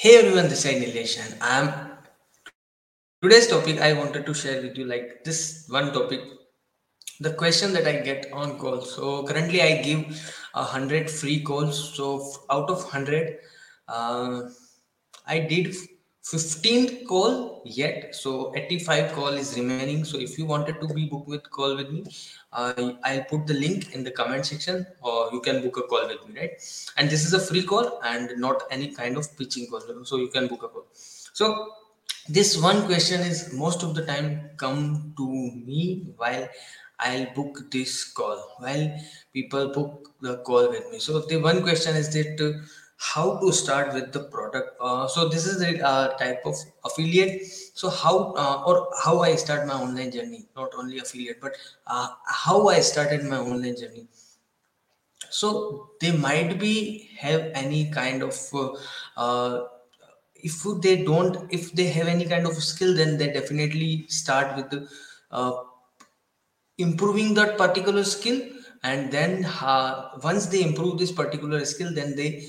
Hey everyone, this is Nilesh and I'm today's topic I wanted to share with you like this one topic the question that I get on call. So currently I give a hundred free calls. So out of hundred, uh, I did 15 call yet. So 85 call is remaining. So if you wanted to be booked with call with me, uh, I'll put the link in the comment section or you can book a call with me, right? And this is a free call and not any kind of pitching call. So you can book a call. So this one question is most of the time come to me while I'll book this call while people book the call with me. So the one question is that how to start with the product. Uh, so this is the uh, type of affiliate. So how uh, or how I start my online journey, not only affiliate, but uh, how I started my online journey so they might be have any kind of uh, uh, if they don't if they have any kind of skill then they definitely start with the, improving that particular skill and then once they improve this particular skill then they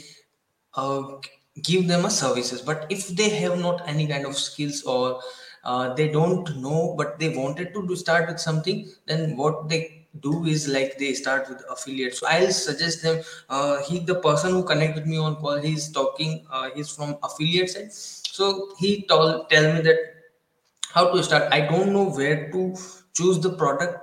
uh, give them a services. But if they have not any kind of skills or uh, they don't know but they wanted to do start with something then what they do is like they start with affiliate. So i'll suggest them uh, he the person who connect with me on call he's talking uh, he's from affiliate side. So he told tell me that how to start. I don't know where to choose the product.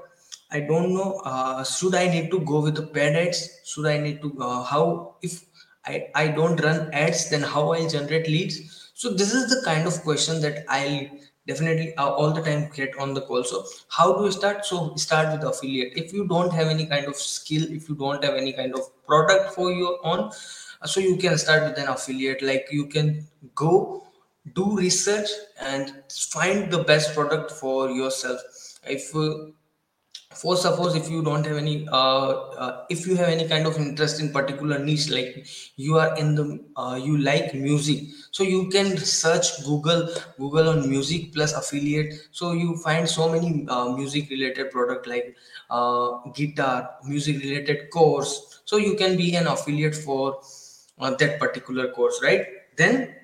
I don't know uh, should i need to go with the paid ads? Should i need to uh, how if i i don't run ads then how i'll generate leads? So this is the kind of question that i'll definitely uh, all the time get on the call. So how do you start? So start with affiliate. If you don't have any kind of skill if you don't have any kind of product for your own uh, so you can start with an affiliate. Like you can go do research and find the best product for yourself. If uh, for suppose if you don't have any uh, uh, if you have any kind of interest in particular niche like you are in the uh, you like music so you can search google google on music plus affiliate. So you find so many uh, music related product like uh, guitar music related course. So you can be an affiliate for uh, that particular course right? Then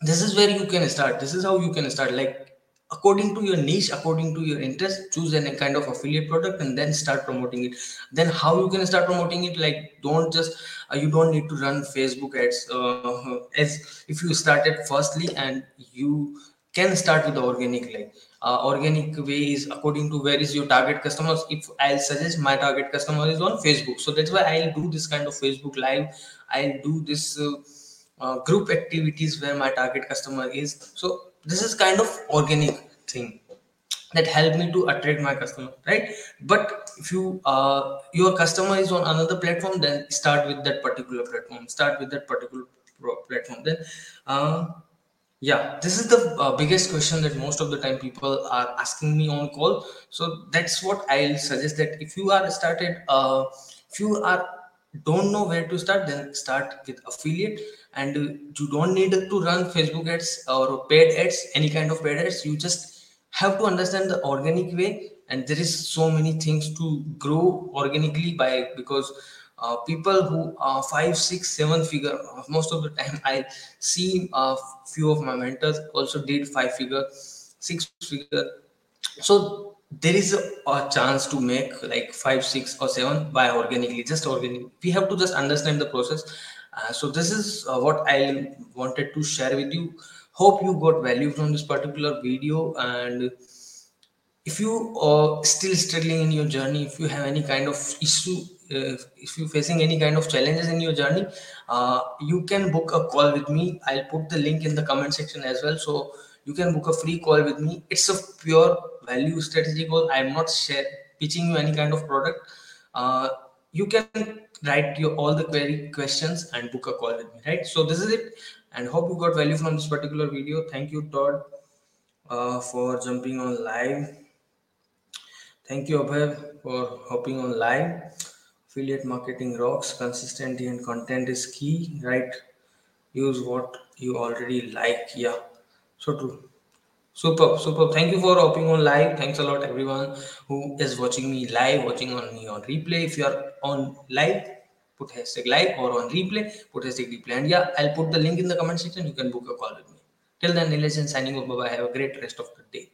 this is where you can start. This is how you can start. Like according to your niche according to your interest choose any kind of affiliate product and then start promoting it. Then how you can start promoting it? Like don't just uh, you don't need to run facebook ads uh, as if you started firstly and you can start with the organic like uh, organic way is according to where is your target customers. If i'll suggest my target customer is on facebook. So that's why i'll do this kind of facebook live. I'll do this uh, uh, group activities where my target customer is. So this is kind of organic thing that help me to attract my customer right? But if you uh, your customer is on another platform then start with that particular platform. Start with that particular platform. Then uh, yeah this is the uh, biggest question that most of the time people are asking me on call. So that's what i'll suggest that if you are started uh, if you are don't know where to start then start with affiliate. And you don't need to run facebook ads or paid ads any kind of paid ads. You just have to understand the organic way. And there is so many things to grow organically by because uh, people who are five six seven figure most of the time i see a few of my mentors also did five figure six figure. So there is a, a chance to make like five six or seven by organically just organic. We have to just understand the process. Uh, so this is uh, what i wanted to share with you. Hope you got value from this particular video and if you are still struggling in your journey if you have any kind of issue uh, if you're facing any kind of challenges in your journey uh, you can book a call with me. I'll put the link in the comment section as well. So you can book a free call with me it's a pure value strategy call i'm not share, pitching you any kind of product uh, you can write your all the query questions and book a call with me right so this is it and hope you got value from this particular video thank you todd uh, for jumping on live Thank you, Abhay, for hopping on live. Affiliate marketing rocks. Consistency and content is key, right? Use what you already like. Yeah, so true. Super, super. Thank you for hopping on live. Thanks a lot, everyone who is watching me live, watching on me on replay. If you are on live, put hashtag live or on replay, put hashtag replay. And yeah, I'll put the link in the comment section. You can book a call with me. Till then, Nilesh and signing off. Bye bye. Have a great rest of the day.